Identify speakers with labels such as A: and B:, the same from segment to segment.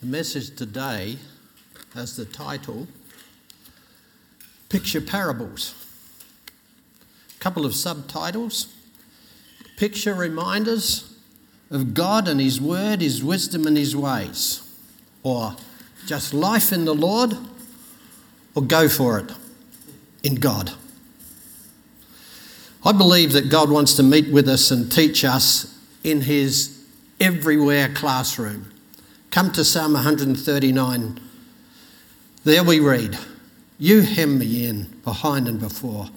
A: The message today has the title Picture Parables. A couple of subtitles Picture reminders of God and His Word, His wisdom and His ways. Or just life in the Lord, or go for it in God. I believe that God wants to meet with us and teach us in His everywhere classroom. Come to Psalm 139. There we read, You hem me in behind and before.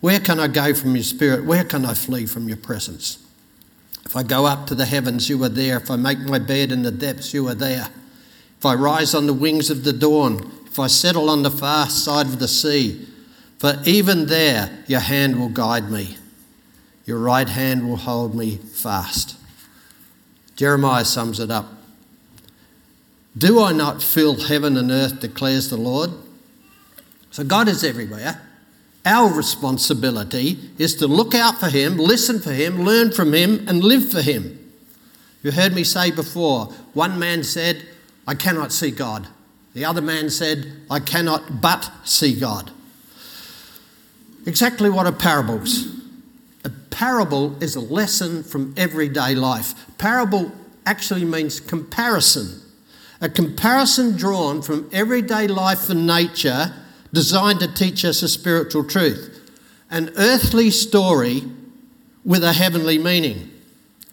A: Where can I go from your spirit? Where can I flee from your presence? If I go up to the heavens, you are there. If I make my bed in the depths, you are there. If I rise on the wings of the dawn, if I settle on the far side of the sea, for even there your hand will guide me, your right hand will hold me fast. Jeremiah sums it up. Do I not fill heaven and earth, declares the Lord? So God is everywhere. Our responsibility is to look out for Him, listen for Him, learn from Him, and live for Him. You heard me say before one man said, I cannot see God. The other man said, I cannot but see God. Exactly what are parables? A parable is a lesson from everyday life. Parable actually means comparison. A comparison drawn from everyday life and nature designed to teach us a spiritual truth. An earthly story with a heavenly meaning.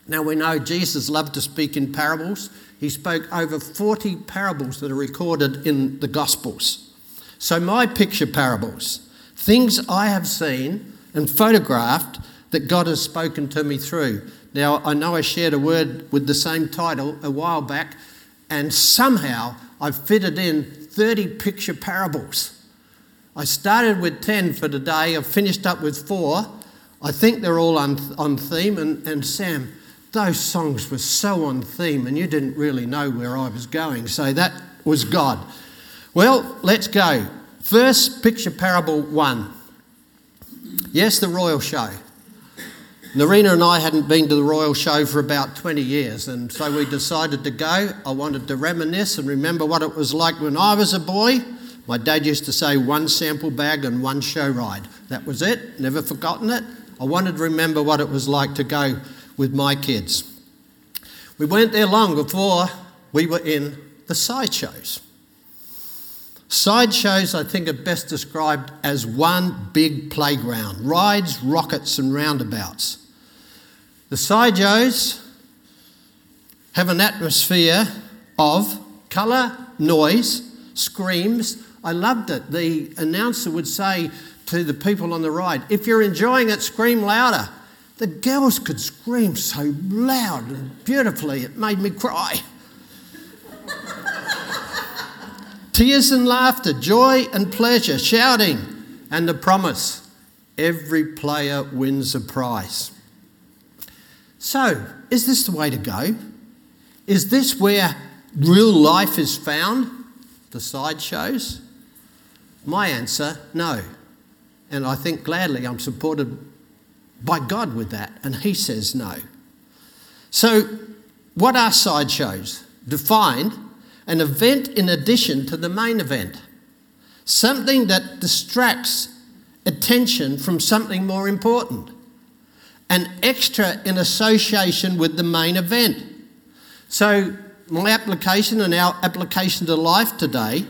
A: Now we know Jesus loved to speak in parables. He spoke over 40 parables that are recorded in the Gospels. So, my picture parables, things I have seen and photographed that God has spoken to me through. Now, I know I shared a word with the same title a while back, and somehow I've fitted in 30 picture parables. I started with 10 for today, I've finished up with four. I think they're all on, on theme, and, and Sam, those songs were so on theme, and you didn't really know where I was going, so that was God. Well, let's go. First, picture parable one. Yes, the royal show. Narina and I hadn't been to the Royal Show for about 20 years, and so we decided to go. I wanted to reminisce and remember what it was like when I was a boy. My dad used to say one sample bag and one show ride. That was it, never forgotten it. I wanted to remember what it was like to go with my kids. We weren't there long before we were in the sideshows. Sideshows, I think, are best described as one big playground rides, rockets, and roundabouts. The sideshows have an atmosphere of colour, noise, screams. I loved it. The announcer would say to the people on the ride, If you're enjoying it, scream louder. The girls could scream so loud and beautifully, it made me cry. Tears and laughter, joy and pleasure, shouting, and the promise every player wins a prize. So, is this the way to go? Is this where real life is found? The sideshows? My answer no. And I think gladly I'm supported by God with that, and He says no. So, what are sideshows? Defined an event in addition to the main event, something that distracts attention from something more important, an extra in association with the main event. So, my application and our application to life today,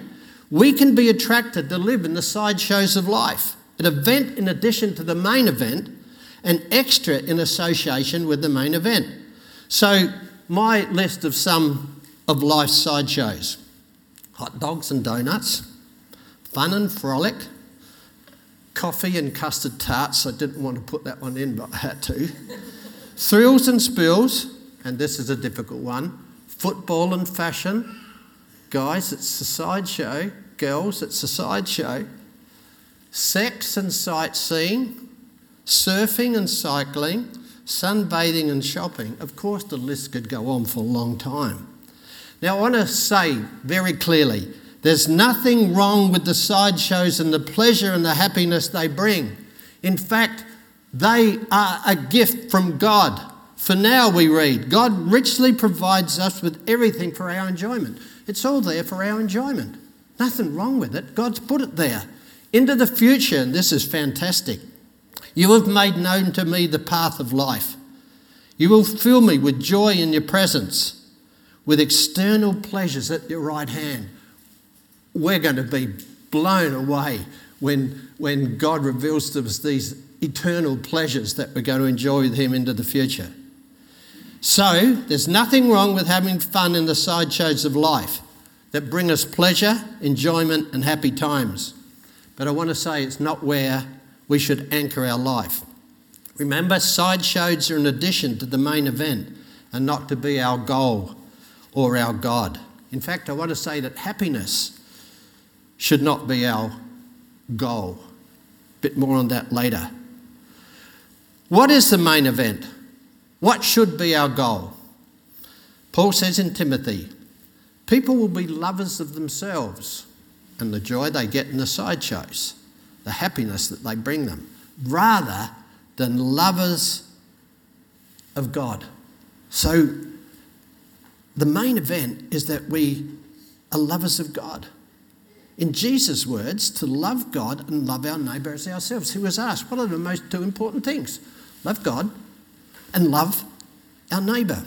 A: we can be attracted to live in the sideshows of life, an event in addition to the main event, an extra in association with the main event. So, my list of some of life's sideshows hot dogs and donuts, fun and frolic, coffee and custard tarts. I didn't want to put that one in, but I had to. Thrills and spills, and this is a difficult one football and fashion. Guys, it's a sideshow. Girls, it's a sideshow. Sex and sightseeing, surfing and cycling, sunbathing and shopping. Of course, the list could go on for a long time. Now, I want to say very clearly there's nothing wrong with the sideshows and the pleasure and the happiness they bring. In fact, they are a gift from God For now, we read, God richly provides us with everything for our enjoyment. It's all there for our enjoyment. Nothing wrong with it. God's put it there. Into the future, and this is fantastic. You have made known to me the path of life. You will fill me with joy in your presence, with external pleasures at your right hand. We're going to be blown away when, when God reveals to us these eternal pleasures that we're going to enjoy with Him into the future. So, there's nothing wrong with having fun in the sideshows of life that bring us pleasure, enjoyment, and happy times. But I want to say it's not where we should anchor our life. Remember, sideshows are an addition to the main event and not to be our goal or our God. In fact, I want to say that happiness should not be our goal. A bit more on that later. What is the main event? What should be our goal? Paul says in Timothy, people will be lovers of themselves and the joy they get in the sideshows, the happiness that they bring them, rather than lovers of God. So the main event is that we are lovers of God. In Jesus' words, to love God and love our neighbour as ourselves. He was asked, what are the most two important things? Love God and love our neighbour.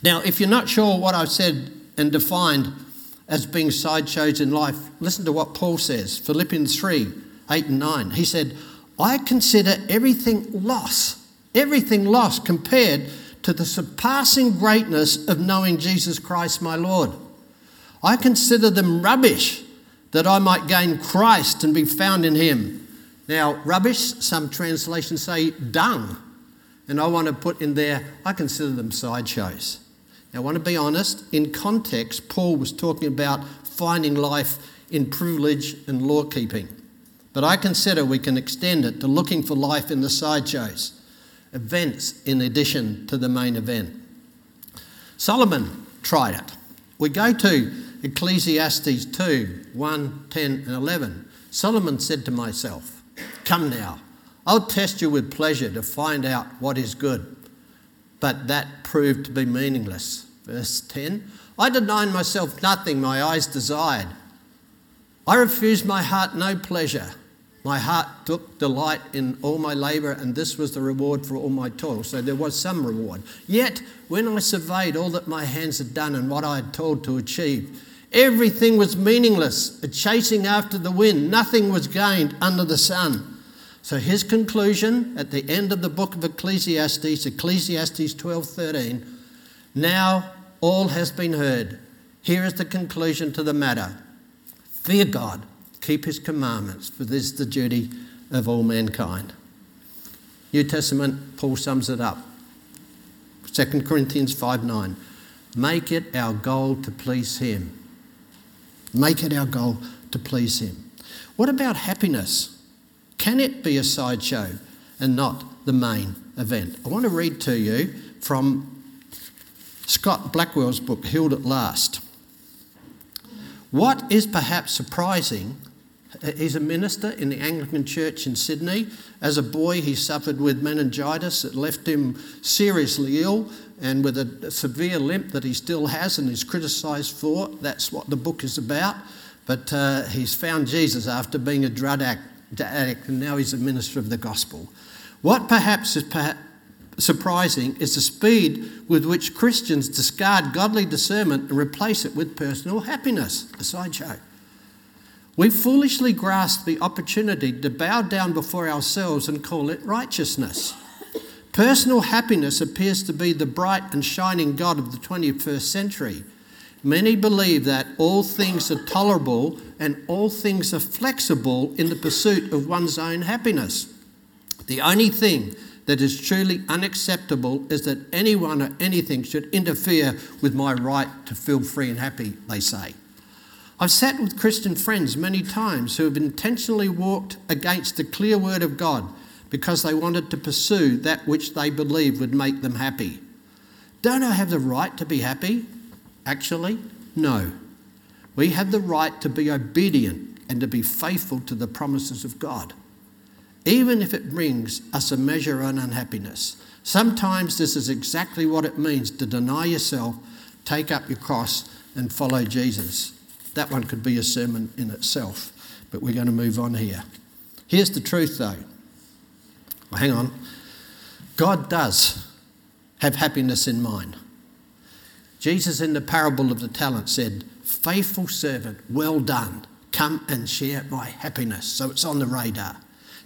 A: Now, if you're not sure what I've said and defined as being sideshows in life, listen to what Paul says Philippians 3 8 and 9. He said, I consider everything loss, everything loss compared to the surpassing greatness of knowing Jesus Christ my Lord. I consider them rubbish that I might gain Christ and be found in him. Now, rubbish, some translations say dung. And I want to put in there, I consider them sideshows. Now, I want to be honest, in context, Paul was talking about finding life in privilege and law keeping. But I consider we can extend it to looking for life in the sideshows, events in addition to the main event. Solomon tried it. We go to Ecclesiastes 2 1, 10, and 11. Solomon said to myself, Come now, I'll test you with pleasure to find out what is good. But that proved to be meaningless. Verse 10 I denied myself nothing my eyes desired. I refused my heart no pleasure. My heart took delight in all my labour, and this was the reward for all my toil. So there was some reward. Yet, when I surveyed all that my hands had done and what I had toiled to achieve, everything was meaningless, a chasing after the wind. Nothing was gained under the sun. So his conclusion at the end of the book of Ecclesiastes, Ecclesiastes 12:13, now all has been heard. Here is the conclusion to the matter. Fear God, keep his commandments, for this is the duty of all mankind. New Testament, Paul sums it up. 2 Corinthians 5 9. Make it our goal to please him. Make it our goal to please him. What about happiness? Can it be a sideshow and not the main event? I want to read to you from Scott Blackwell's book, Healed at Last. What is perhaps surprising, he's a minister in the Anglican Church in Sydney. As a boy, he suffered with meningitis that left him seriously ill and with a severe limp that he still has and is criticised for. That's what the book is about. But uh, he's found Jesus after being a drug addict and now he's a minister of the gospel. What perhaps is perhaps surprising is the speed with which Christians discard godly discernment and replace it with personal happiness, a sideshow. We foolishly grasp the opportunity to bow down before ourselves and call it righteousness. Personal happiness appears to be the bright and shining God of the 21st century. Many believe that all things are tolerable and all things are flexible in the pursuit of one's own happiness. The only thing that is truly unacceptable is that anyone or anything should interfere with my right to feel free and happy, they say. I've sat with Christian friends many times who have intentionally walked against the clear word of God because they wanted to pursue that which they believed would make them happy. Don't I have the right to be happy? Actually, no. We have the right to be obedient and to be faithful to the promises of God. even if it brings us a measure of unhappiness. Sometimes this is exactly what it means to deny yourself, take up your cross, and follow Jesus. That one could be a sermon in itself, but we're going to move on here. Here's the truth though. Well, hang on. God does have happiness in mind. Jesus, in the parable of the talent, said, Faithful servant, well done. Come and share my happiness. So it's on the radar.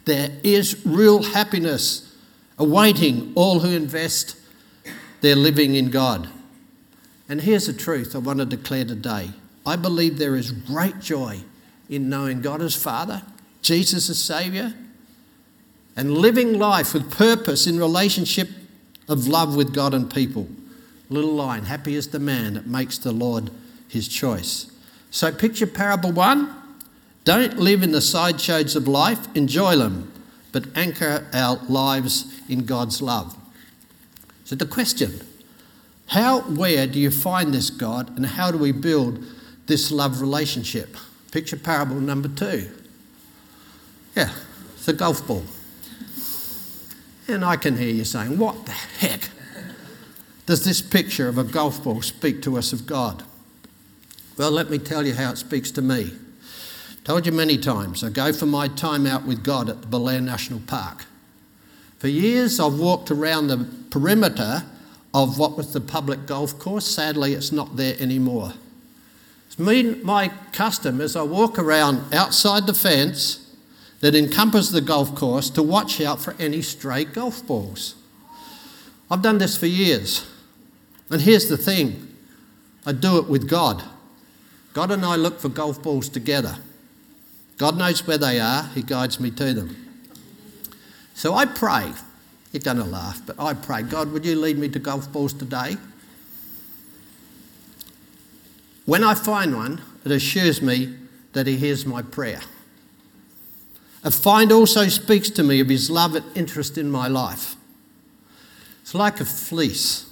A: There is real happiness awaiting all who invest their living in God. And here's the truth I want to declare today I believe there is great joy in knowing God as Father, Jesus as Saviour, and living life with purpose in relationship of love with God and people. Little line, happy is the man that makes the Lord his choice. So picture parable one. Don't live in the sideshows of life, enjoy them, but anchor our lives in God's love. So the question how, where do you find this God, and how do we build this love relationship? Picture parable number two. Yeah, it's a golf ball. And I can hear you saying, What the heck does this picture of a golf ball speak to us of God? Well, let me tell you how it speaks to me. Told you many times, I go for my time out with God at the Belair National Park. For years, I've walked around the perimeter of what was the public golf course. Sadly, it's not there anymore. Me, my custom as I walk around outside the fence that encompasses the golf course to watch out for any stray golf balls. I've done this for years. And here's the thing I do it with God. God and I look for golf balls together. God knows where they are, He guides me to them. So I pray. You're going to laugh, but I pray, God, would you lead me to golf balls today? When I find one, it assures me that He hears my prayer. A find also speaks to me of his love and interest in my life. It's like a fleece,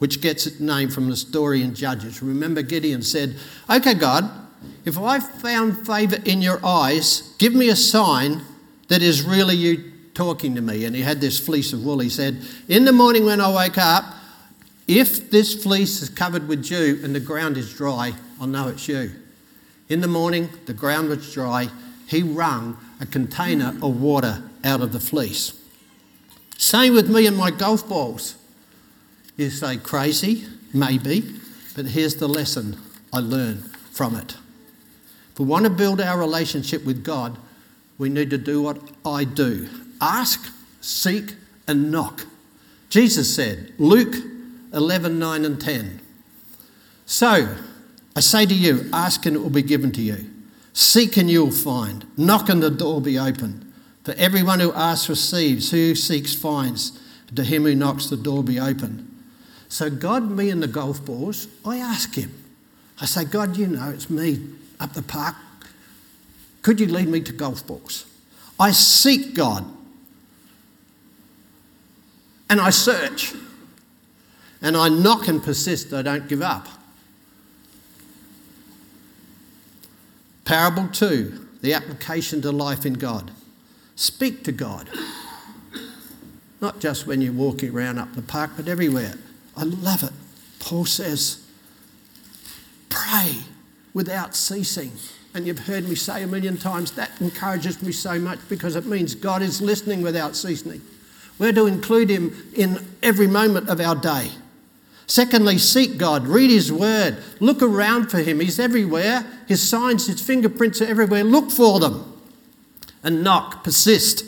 A: which gets its name from the story in Judges. Remember, Gideon said, Okay, God, if I found favour in your eyes, give me a sign that is really you talking to me. And he had this fleece of wool. He said, In the morning when I wake up, if this fleece is covered with dew and the ground is dry, I'll know it's you. In the morning, the ground was dry. He wrung a container of water out of the fleece. Same with me and my golf balls. You say crazy, maybe, but here's the lesson I learned from it. If we want to build our relationship with God, we need to do what I do ask, seek, and knock. Jesus said, Luke 11 9 and 10. So, I say to you, ask and it will be given to you. Seek and you'll find. Knock and the door will be opened. For everyone who asks receives, who seeks finds. To him who knocks, the door will be opened. So, God, me and the golf balls, I ask Him. I say, God, you know, it's me up the park. Could you lead me to golf balls? I seek God. And I search. And I knock and persist. I don't give up. Parable 2, the application to life in God. Speak to God. Not just when you're walking around up the park, but everywhere. I love it. Paul says, pray without ceasing. And you've heard me say a million times that encourages me so much because it means God is listening without ceasing. We're to include Him in every moment of our day. Secondly, seek God, read His Word, look around for Him. He's everywhere. His signs, His fingerprints are everywhere. Look for them and knock, persist.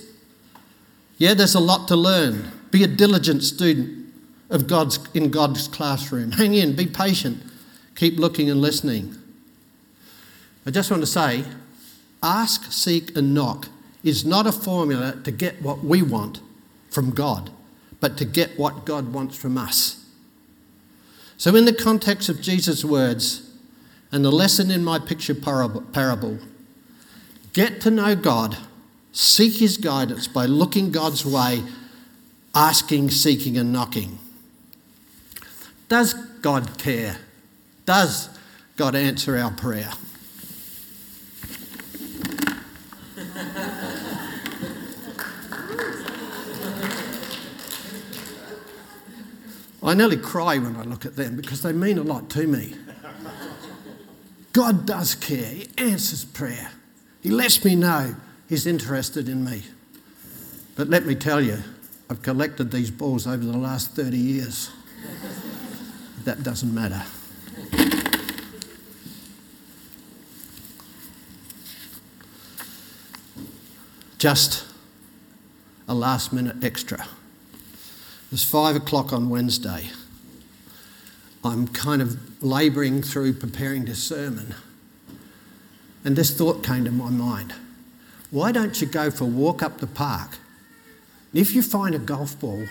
A: Yeah, there's a lot to learn. Be a diligent student of God's, in God's classroom. Hang in, be patient, keep looking and listening. I just want to say ask, seek, and knock is not a formula to get what we want from God, but to get what God wants from us. So, in the context of Jesus' words and the lesson in my picture parable, get to know God, seek His guidance by looking God's way, asking, seeking, and knocking. Does God care? Does God answer our prayer? I nearly cry when I look at them because they mean a lot to me. God does care, He answers prayer, He lets me know He's interested in me. But let me tell you, I've collected these balls over the last 30 years. that doesn't matter. Just a last minute extra. It's five o'clock on Wednesday. I'm kind of labouring through preparing this sermon. And this thought came to my mind why don't you go for a walk up the park? If you find a golf ball,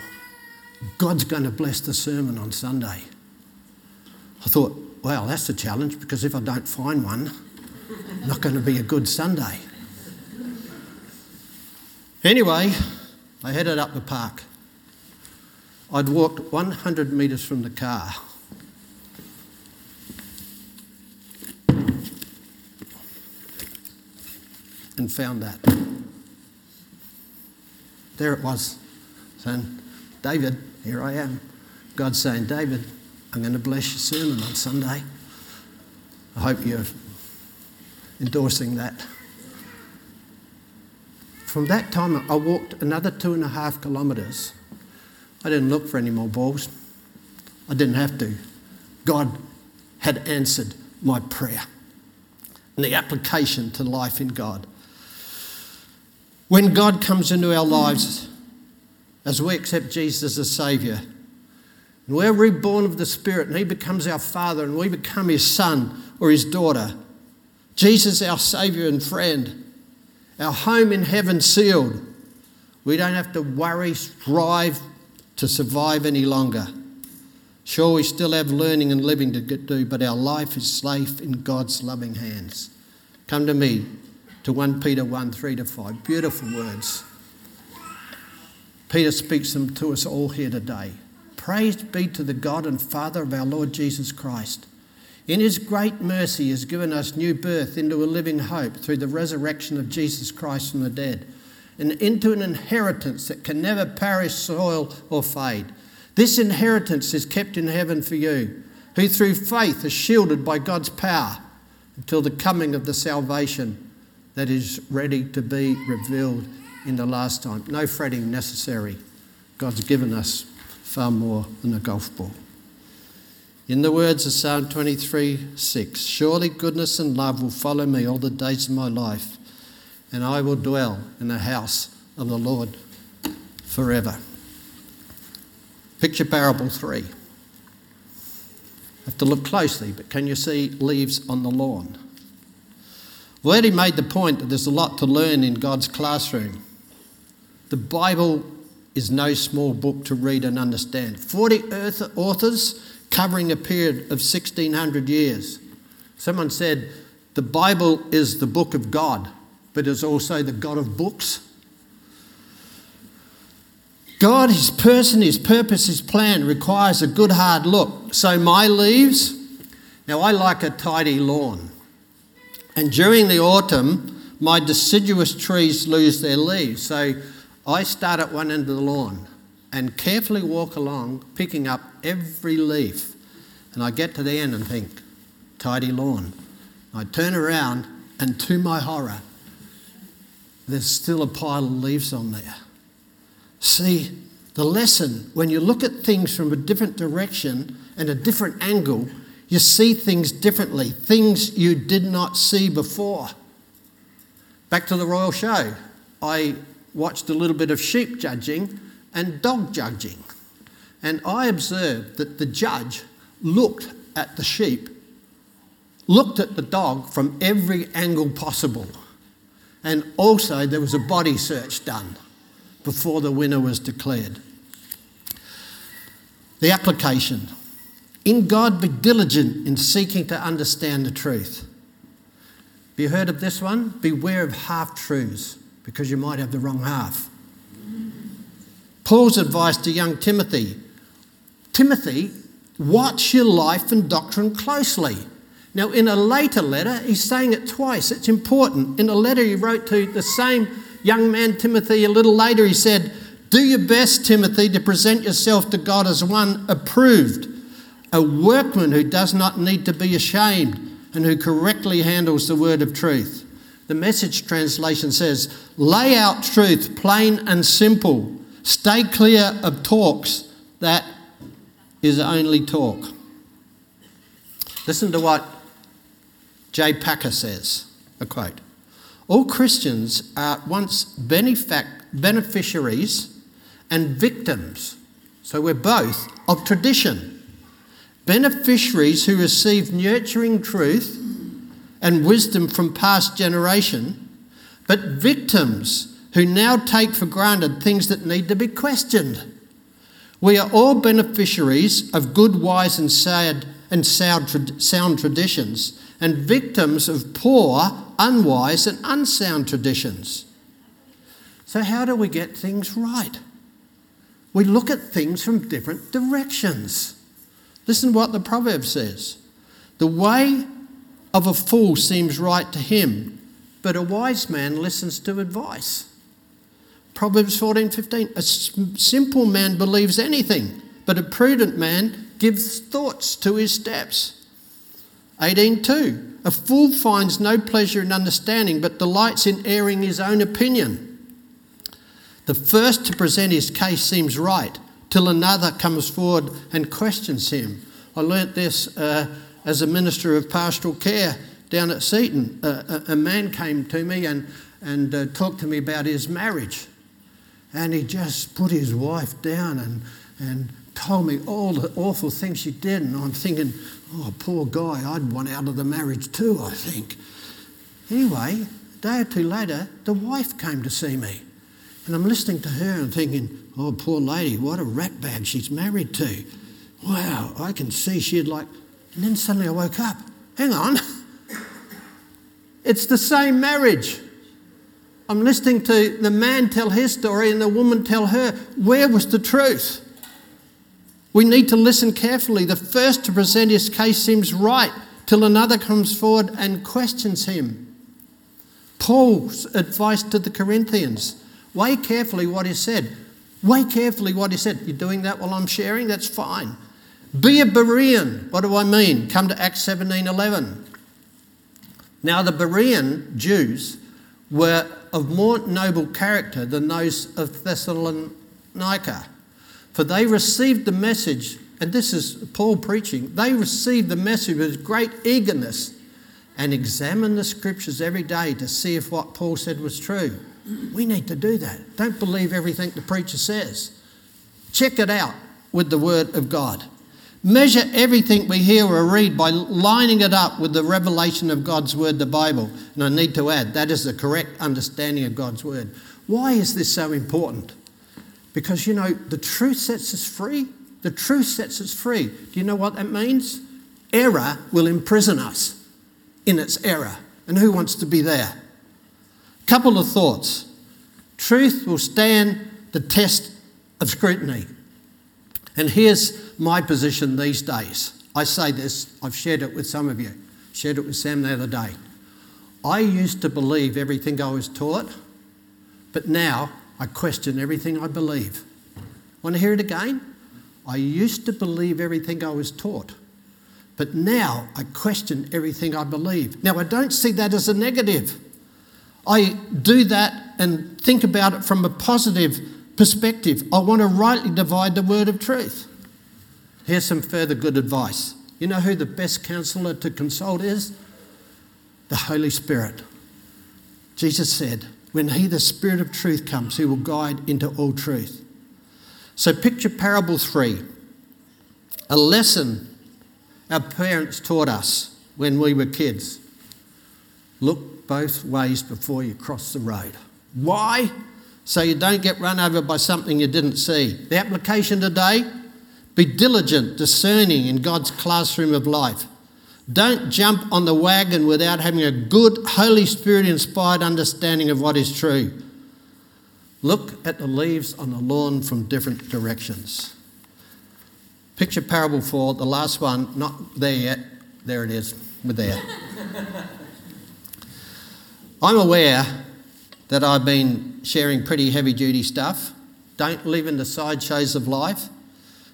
A: God's going to bless the sermon on Sunday. I thought, well, that's a challenge because if I don't find one, not going to be a good Sunday. Anyway, I headed up the park. I'd walked 100 metres from the car. And found that. There it was. Saying, David, here I am. God's saying, David, I'm going to bless your sermon on Sunday. I hope you're endorsing that. From that time, I walked another two and a half kilometres. I didn't look for any more balls. I didn't have to. God had answered my prayer and the application to life in God. When God comes into our lives, as we accept Jesus as Saviour, and we're reborn of the Spirit, and He becomes our Father, and we become His Son or His daughter. Jesus, our Saviour and friend, our home in heaven sealed. We don't have to worry, strive to survive any longer. Sure, we still have learning and living to do, but our life is safe in God's loving hands. Come to me, to 1 Peter 1 3 to 5. Beautiful words. Peter speaks them to us all here today. Praise be to the God and Father of our Lord Jesus Christ. In his great mercy, has given us new birth into a living hope through the resurrection of Jesus Christ from the dead, and into an inheritance that can never perish, soil, or fade. This inheritance is kept in heaven for you, who through faith are shielded by God's power until the coming of the salvation that is ready to be revealed in the last time. No fretting necessary. God's given us far more than a golf ball. In the words of Psalm 23 6, surely goodness and love will follow me all the days of my life, and I will dwell in the house of the Lord forever. Picture parable 3. Have to look closely, but can you see leaves on the lawn? I've already made the point that there's a lot to learn in God's classroom. The Bible is no small book to read and understand. 40 authors covering a period of 1600 years. Someone said the Bible is the book of God, but is also the God of books. God, His person, His purpose, His plan requires a good hard look. So, my leaves, now I like a tidy lawn. And during the autumn, my deciduous trees lose their leaves. So I start at one end of the lawn and carefully walk along, picking up every leaf. And I get to the end and think, tidy lawn. I turn around, and to my horror, there's still a pile of leaves on there. See, the lesson when you look at things from a different direction and a different angle, you see things differently, things you did not see before. Back to the royal show. I watched a little bit of sheep judging and dog judging. And I observed that the judge looked at the sheep, looked at the dog from every angle possible. And also, there was a body search done before the winner was declared. The application. In God, be diligent in seeking to understand the truth. Have you heard of this one? Beware of half truths because you might have the wrong half. Paul's advice to young Timothy Timothy, watch your life and doctrine closely. Now, in a later letter, he's saying it twice. It's important. In a letter he wrote to the same young man, Timothy, a little later, he said, Do your best, Timothy, to present yourself to God as one approved, a workman who does not need to be ashamed and who correctly handles the word of truth. The message translation says, Lay out truth plain and simple. Stay clear of talks that is only talk. Listen to what J. Packer says a quote All Christians are at once beneficiaries and victims. So we're both of tradition. Beneficiaries who receive nurturing truth and wisdom from past generation, but victims who now take for granted things that need to be questioned. We are all beneficiaries of good, wise, and sad and sound, sound traditions, and victims of poor, unwise, and unsound traditions. So, how do we get things right? We look at things from different directions. Listen to what the proverb says The way of a fool seems right to him, but a wise man listens to advice. Proverbs 14:15 A simple man believes anything, but a prudent man gives thoughts to his steps. 18:2 A fool finds no pleasure in understanding, but delights in airing his own opinion. The first to present his case seems right, till another comes forward and questions him. I learnt this uh, as a minister of pastoral care down at Seaton. A, a, man came to me and, and uh, talked to me about his marriage. And he just put his wife down and, and told me all the awful things she did. And I'm thinking, oh, poor guy, I'd want out of the marriage too, I think. Anyway, a day or two later, the wife came to see me. And I'm listening to her and thinking, oh, poor lady, what a rat bag she's married to. Wow, I can see she'd like. And then suddenly I woke up. Hang on. It's the same marriage. I'm listening to the man tell his story and the woman tell her. Where was the truth? We need to listen carefully. The first to present his case seems right till another comes forward and questions him. Paul's advice to the Corinthians Weigh carefully what he said. Weigh carefully what he said. You're doing that while I'm sharing? That's fine. Be a Berean. What do I mean? Come to Acts 17 11. Now, the Berean Jews were of more noble character than those of Thessalonica, for they received the message, and this is Paul preaching, they received the message with great eagerness and examined the scriptures every day to see if what Paul said was true. We need to do that. Don't believe everything the preacher says. Check it out with the Word of God. Measure everything we hear or read by lining it up with the revelation of God's Word, the Bible. And I need to add, that is the correct understanding of God's Word. Why is this so important? Because, you know, the truth sets us free. The truth sets us free. Do you know what that means? Error will imprison us in its error. And who wants to be there? Couple of thoughts. Truth will stand the test of scrutiny. And here's my position these days. I say this, I've shared it with some of you, shared it with Sam the other day. I used to believe everything I was taught, but now I question everything I believe. Want to hear it again? I used to believe everything I was taught, but now I question everything I believe. Now, I don't see that as a negative. I do that and think about it from a positive perspective. I want to rightly divide the word of truth. Here's some further good advice. You know who the best counselor to consult is? The Holy Spirit. Jesus said, When He, the Spirit of truth, comes, He will guide into all truth. So picture parable three a lesson our parents taught us when we were kids. Look both ways before you cross the road. Why? So you don't get run over by something you didn't see. The application today be diligent, discerning in God's classroom of life. Don't jump on the wagon without having a good, Holy Spirit inspired understanding of what is true. Look at the leaves on the lawn from different directions. Picture parable four, the last one, not there yet. There it is. We're there. I'm aware that I've been sharing pretty heavy duty stuff, Don't live in the sideshows of life.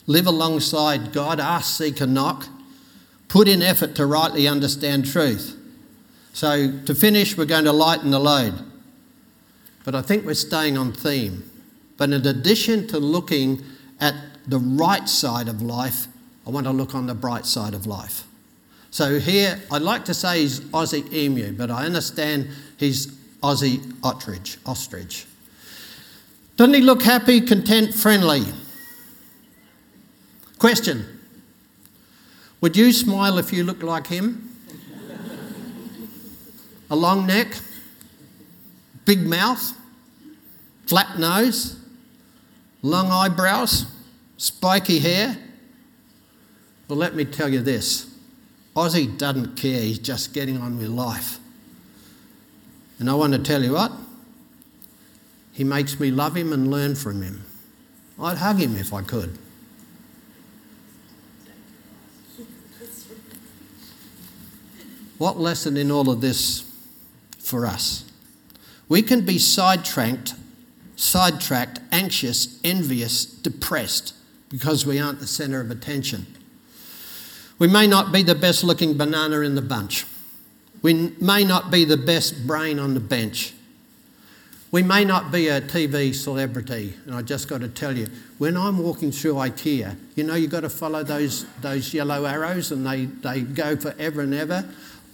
A: Live alongside God, ask, seek, and knock. Put in effort to rightly understand truth. So, to finish, we're going to lighten the load. But I think we're staying on theme. But in addition to looking at the right side of life, I want to look on the bright side of life. So here, I'd like to say he's Aussie emu, but I understand he's Aussie ostrich. ostrich. Doesn't he look happy, content, friendly? Question Would you smile if you looked like him? A long neck, big mouth, flat nose, long eyebrows, spiky hair. Well, let me tell you this Aussie doesn't care, he's just getting on with life. And I want to tell you what? He makes me love him and learn from him. I'd hug him if I could. What lesson in all of this for us? We can be sidetracked, sidetracked, anxious, envious, depressed because we aren't the centre of attention. We may not be the best looking banana in the bunch. We may not be the best brain on the bench. We may not be a TV celebrity, and I just got to tell you, when I'm walking through IKEA, you know you've got to follow those, those yellow arrows and they, they go forever and ever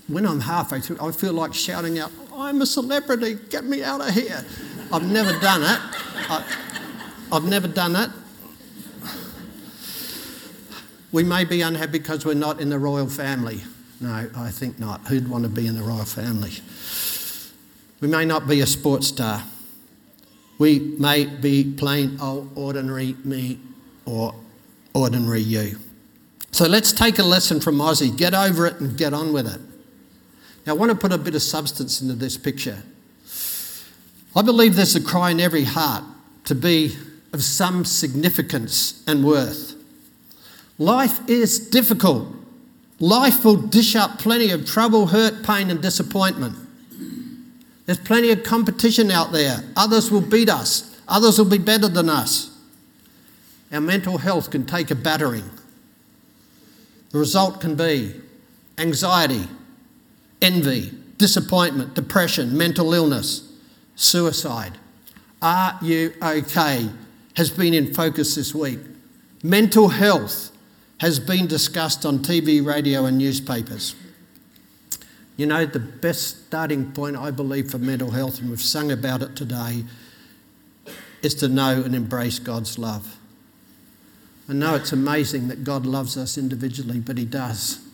A: when I'm halfway through, I feel like shouting out, I'm a celebrity, get me out of here. I've never done it. I, have never done it. We may be unhappy because we're not in the royal family. No, I think not. Who'd want to be in the royal family? We may not be a sports star. We may be plain old ordinary me or ordinary you. So let's take a lesson from Ozzy. Get over it and get on with it. Now, I want to put a bit of substance into this picture. I believe there's a cry in every heart to be of some significance and worth. Life is difficult. Life will dish up plenty of trouble, hurt, pain, and disappointment. There's plenty of competition out there. Others will beat us, others will be better than us. Our mental health can take a battering. The result can be anxiety, envy, disappointment, depression, mental illness, suicide. Are you okay? Has been in focus this week. Mental health has been discussed on TV, radio, and newspapers. You know, the best starting point, I believe, for mental health, and we've sung about it today, is to know and embrace God's love. I know it's amazing that God loves us individually, but He does.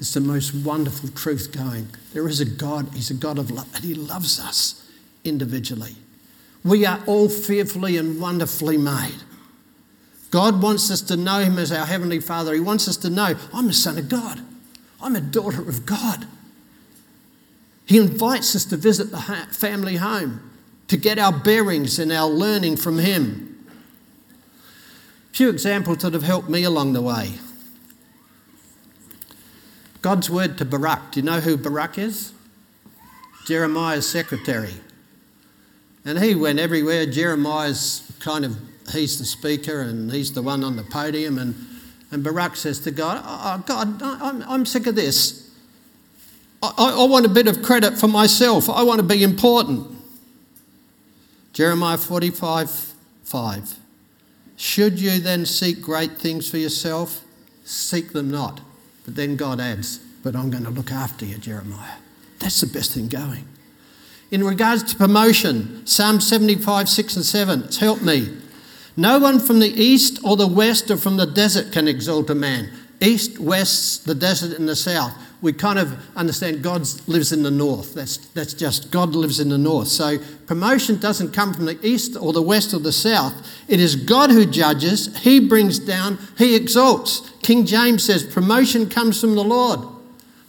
A: It's the most wonderful truth going. There is a God, He's a God of love, and He loves us individually. We are all fearfully and wonderfully made. God wants us to know Him as our Heavenly Father. He wants us to know, I'm a son of God, I'm a daughter of God. He invites us to visit the family home, to get our bearings and our learning from Him. A few examples that have helped me along the way. God's word to Baruch. Do you know who Baruch is? Jeremiah's secretary. And he went everywhere. Jeremiah's kind of, he's the speaker and he's the one on the podium. And, and Baruch says to God, oh, God, I'm, I'm sick of this. I, I want a bit of credit for myself. I want to be important. Jeremiah 45 5. Should you then seek great things for yourself? Seek them not. But then God adds, But I'm going to look after you, Jeremiah. That's the best thing going. In regards to promotion, Psalm 75, 6 and 7, it's helped me. No one from the east or the west or from the desert can exalt a man. East, west, the desert, and the south. We kind of understand God lives in the north. That's, that's just God lives in the north. So promotion doesn't come from the east or the west or the south. It is God who judges, He brings down, He exalts. King James says, promotion comes from the Lord.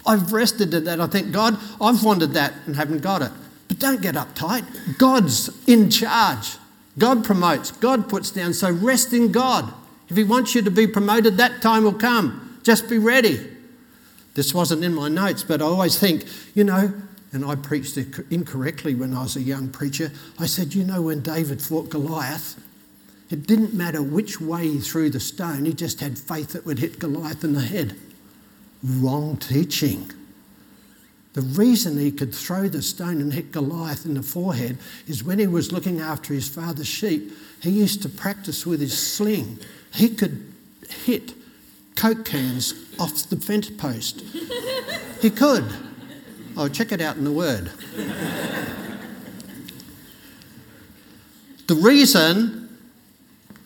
A: I've rested in that. I think, God, I've wanted that and haven't got it. But don't get uptight. God's in charge. God promotes, God puts down. So rest in God. If He wants you to be promoted, that time will come. Just be ready. This wasn't in my notes, but I always think, you know, and I preached it incorrectly when I was a young preacher. I said, you know, when David fought Goliath, It didn't matter which way he threw the stone, he just had faith that would hit Goliath in the head. Wrong teaching. The reason he could throw the stone and hit Goliath in the forehead is when he was looking after his father's sheep, he used to practice with his sling. He could hit Coke cans off the fence post. he could. Oh, check it out in the Word. the reason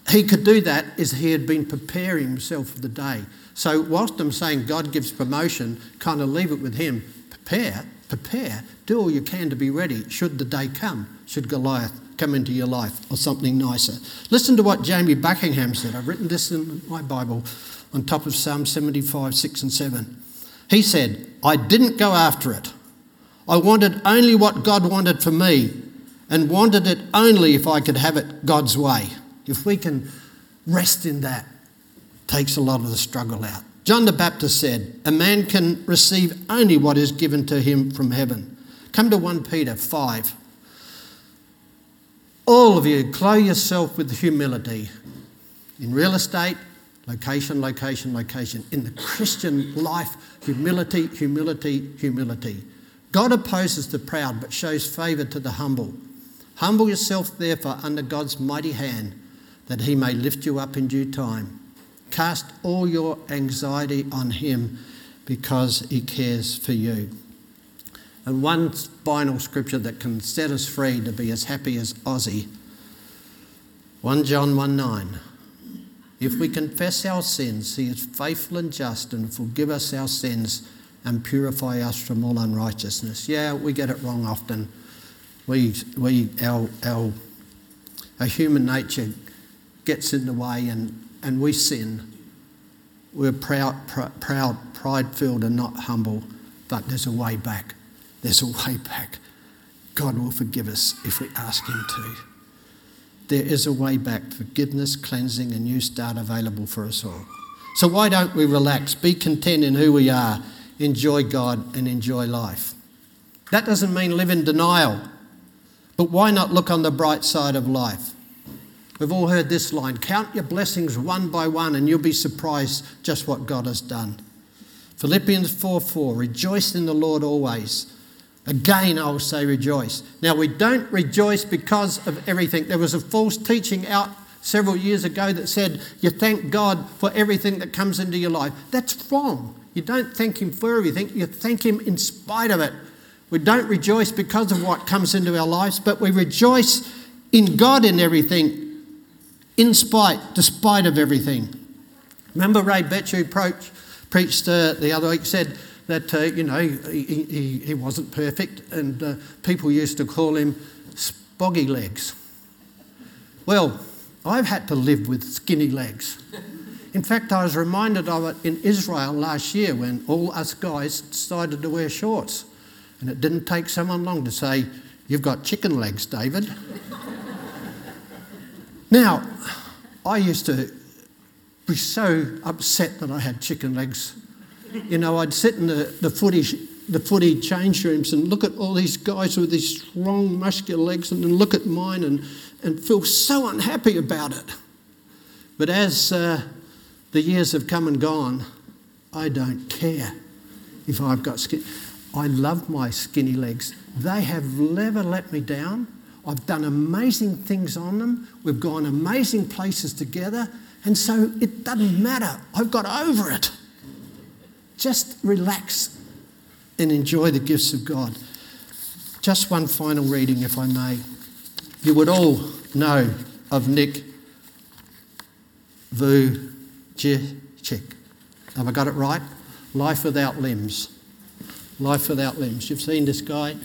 A: he could do that is he had been preparing himself for the day. So, whilst I'm saying God gives promotion, kind of leave it with him. Prepare, prepare, do all you can to be ready should the day come, should Goliath come into your life or something nicer. Listen to what Jamie Buckingham said. I've written this in my Bible on top of Psalm 75, 6 and 7. He said, I didn't go after it. I wanted only what God wanted for me and wanted it only if I could have it God's way. If we can rest in that, takes a lot of the struggle out. John the Baptist said, A man can receive only what is given to him from heaven. Come to 1 Peter 5. All of you, clothe yourself with humility. In real estate, location, location, location. In the Christian life, humility, humility, humility. God opposes the proud but shows favour to the humble. Humble yourself, therefore, under God's mighty hand, that he may lift you up in due time. Cast all your anxiety on him because he cares for you. And one final scripture that can set us free to be as happy as Ozzy 1 John 1 9. If we confess our sins, he is faithful and just and forgive us our sins and purify us from all unrighteousness. Yeah, we get it wrong often. We, we, our, our, our human nature gets in the way and, and we sin. We're proud, pr- proud pride filled, and not humble, but there's a way back. There's a way back. God will forgive us if we ask Him to. There is a way back forgiveness, cleansing, and new start available for us all. So, why don't we relax, be content in who we are, enjoy God, and enjoy life? That doesn't mean live in denial, but why not look on the bright side of life? We've all heard this line count your blessings one by one, and you'll be surprised just what God has done. Philippians 4 4 Rejoice in the Lord always. Again, I will say rejoice. Now, we don't rejoice because of everything. There was a false teaching out several years ago that said you thank God for everything that comes into your life. That's wrong. You don't thank Him for everything, you thank Him in spite of it. We don't rejoice because of what comes into our lives, but we rejoice in God in everything, in spite, despite of everything. Remember Ray Betcher preached uh, the other week, said, that, uh, you know, he, he, he wasn't perfect and uh, people used to call him spoggy legs. Well, I've had to live with skinny legs. In fact, I was reminded of it in Israel last year when all us guys decided to wear shorts. And it didn't take someone long to say, You've got chicken legs, David. Now, I used to be so upset that I had chicken legs you know, I'd sit in the, the footy the footy change rooms and look at all these guys with these strong muscular legs and then look at mine and, and feel so unhappy about it. But as uh, the years have come and gone, I don't care if I've got skin. I love my skinny legs. They have never let me down. I've done amazing things on them. We've gone amazing places together. And so it doesn't matter. I've got over it. Just relax and enjoy the gifts of God. Just one final reading, if I may. You would all know of Nick Vujicic. Have I got it right? Life without limbs. Life without limbs. You've seen this guy?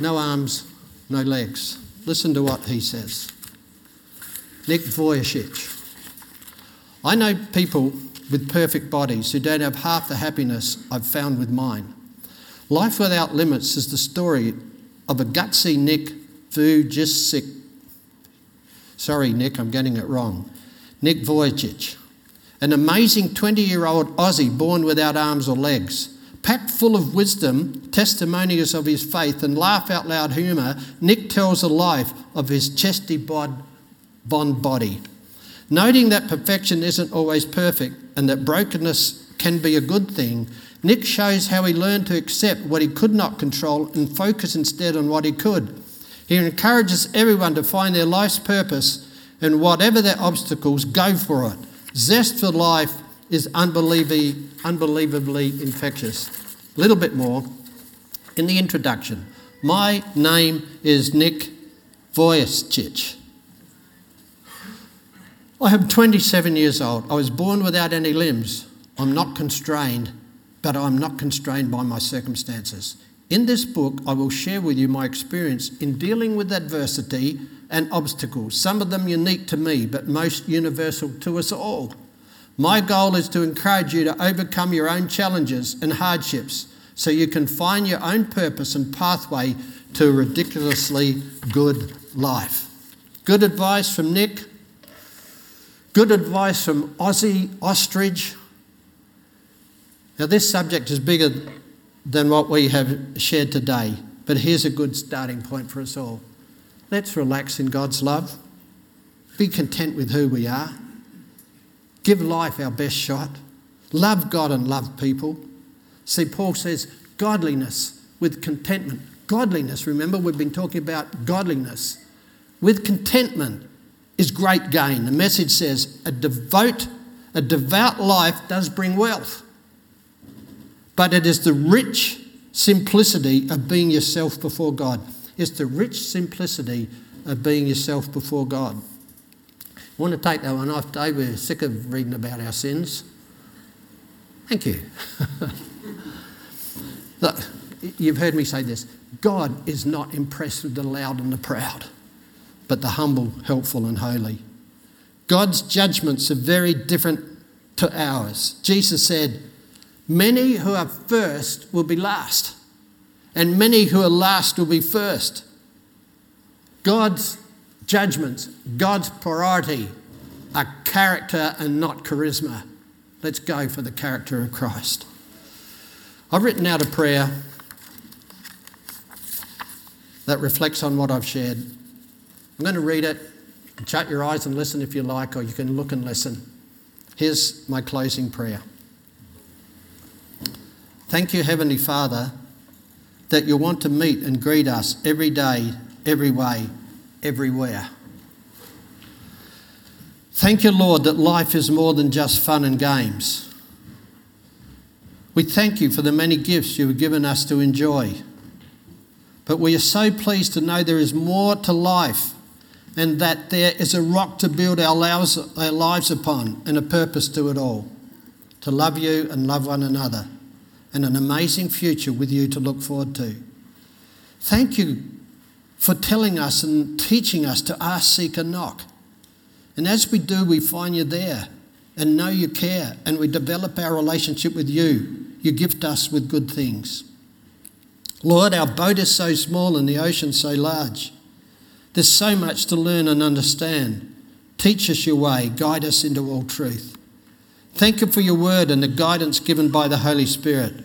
A: No arms, no legs. Listen to what he says. Nick Vujicic. I know people with perfect bodies who don't have half the happiness I've found with mine. Life Without Limits is the story of a gutsy Nick Vujicic. Sorry, Nick, I'm getting it wrong. Nick Vujicic, an amazing 20 year old Aussie born without arms or legs. Packed full of wisdom, testimonies of his faith, and laugh out loud humour, Nick tells the life of his chesty bod, bond body. Noting that perfection isn't always perfect and that brokenness can be a good thing, Nick shows how he learned to accept what he could not control and focus instead on what he could. He encourages everyone to find their life's purpose and whatever their obstacles, go for it. Zest for life is unbelievably, unbelievably infectious. A little bit more in the introduction. My name is Nick Vujicic. I am 27 years old. I was born without any limbs. I'm not constrained, but I'm not constrained by my circumstances. In this book, I will share with you my experience in dealing with adversity and obstacles, some of them unique to me, but most universal to us all. My goal is to encourage you to overcome your own challenges and hardships so you can find your own purpose and pathway to a ridiculously good life. Good advice from Nick. Good advice from Aussie Ostrich. Now, this subject is bigger than what we have shared today. But here's a good starting point for us all. Let's relax in God's love. Be content with who we are. Give life our best shot. Love God and love people. See, Paul says godliness with contentment. Godliness, remember, we've been talking about godliness. With contentment is great gain. The message says a devout, a devout life does bring wealth but it is the rich simplicity of being yourself before God. It's the rich simplicity of being yourself before God. Want to take that one off, Dave. We're sick of reading about our sins. Thank you. Look, you've heard me say this God is not impressed with the loud and the proud, but the humble, helpful, and holy. God's judgments are very different to ours. Jesus said, Many who are first will be last, and many who are last will be first. God's judgments, God's priority are character and not charisma. Let's go for the character of Christ. I've written out a prayer that reflects on what I've shared. I'm going to read it. Shut your eyes and listen if you like, or you can look and listen. Here's my closing prayer. Thank you, Heavenly Father, that you want to meet and greet us every day, every way, everywhere. Thank you, Lord, that life is more than just fun and games. We thank you for the many gifts you have given us to enjoy. But we are so pleased to know there is more to life and that there is a rock to build our lives, our lives upon and a purpose to it all to love you and love one another and an amazing future with you to look forward to. Thank you for telling us and teaching us to ask, seek, and knock. And as we do, we find you there and know you care, and we develop our relationship with you. You gift us with good things. Lord, our boat is so small and the ocean so large. There's so much to learn and understand. Teach us your way, guide us into all truth. Thank you for your word and the guidance given by the Holy Spirit.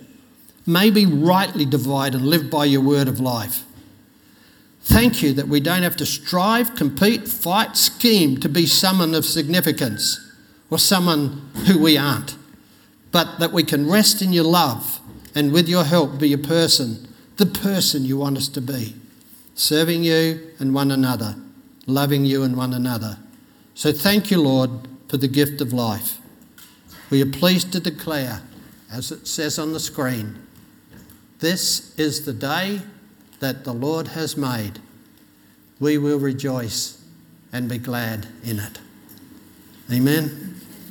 A: May we rightly divide and live by your word of life. Thank you that we don't have to strive, compete, fight, scheme to be someone of significance or someone who we aren't, but that we can rest in your love and with your help be a person, the person you want us to be, serving you and one another, loving you and one another. So thank you, Lord, for the gift of life. We are pleased to declare, as it says on the screen, this is the day that the Lord has made. We will rejoice and be glad in it. Amen.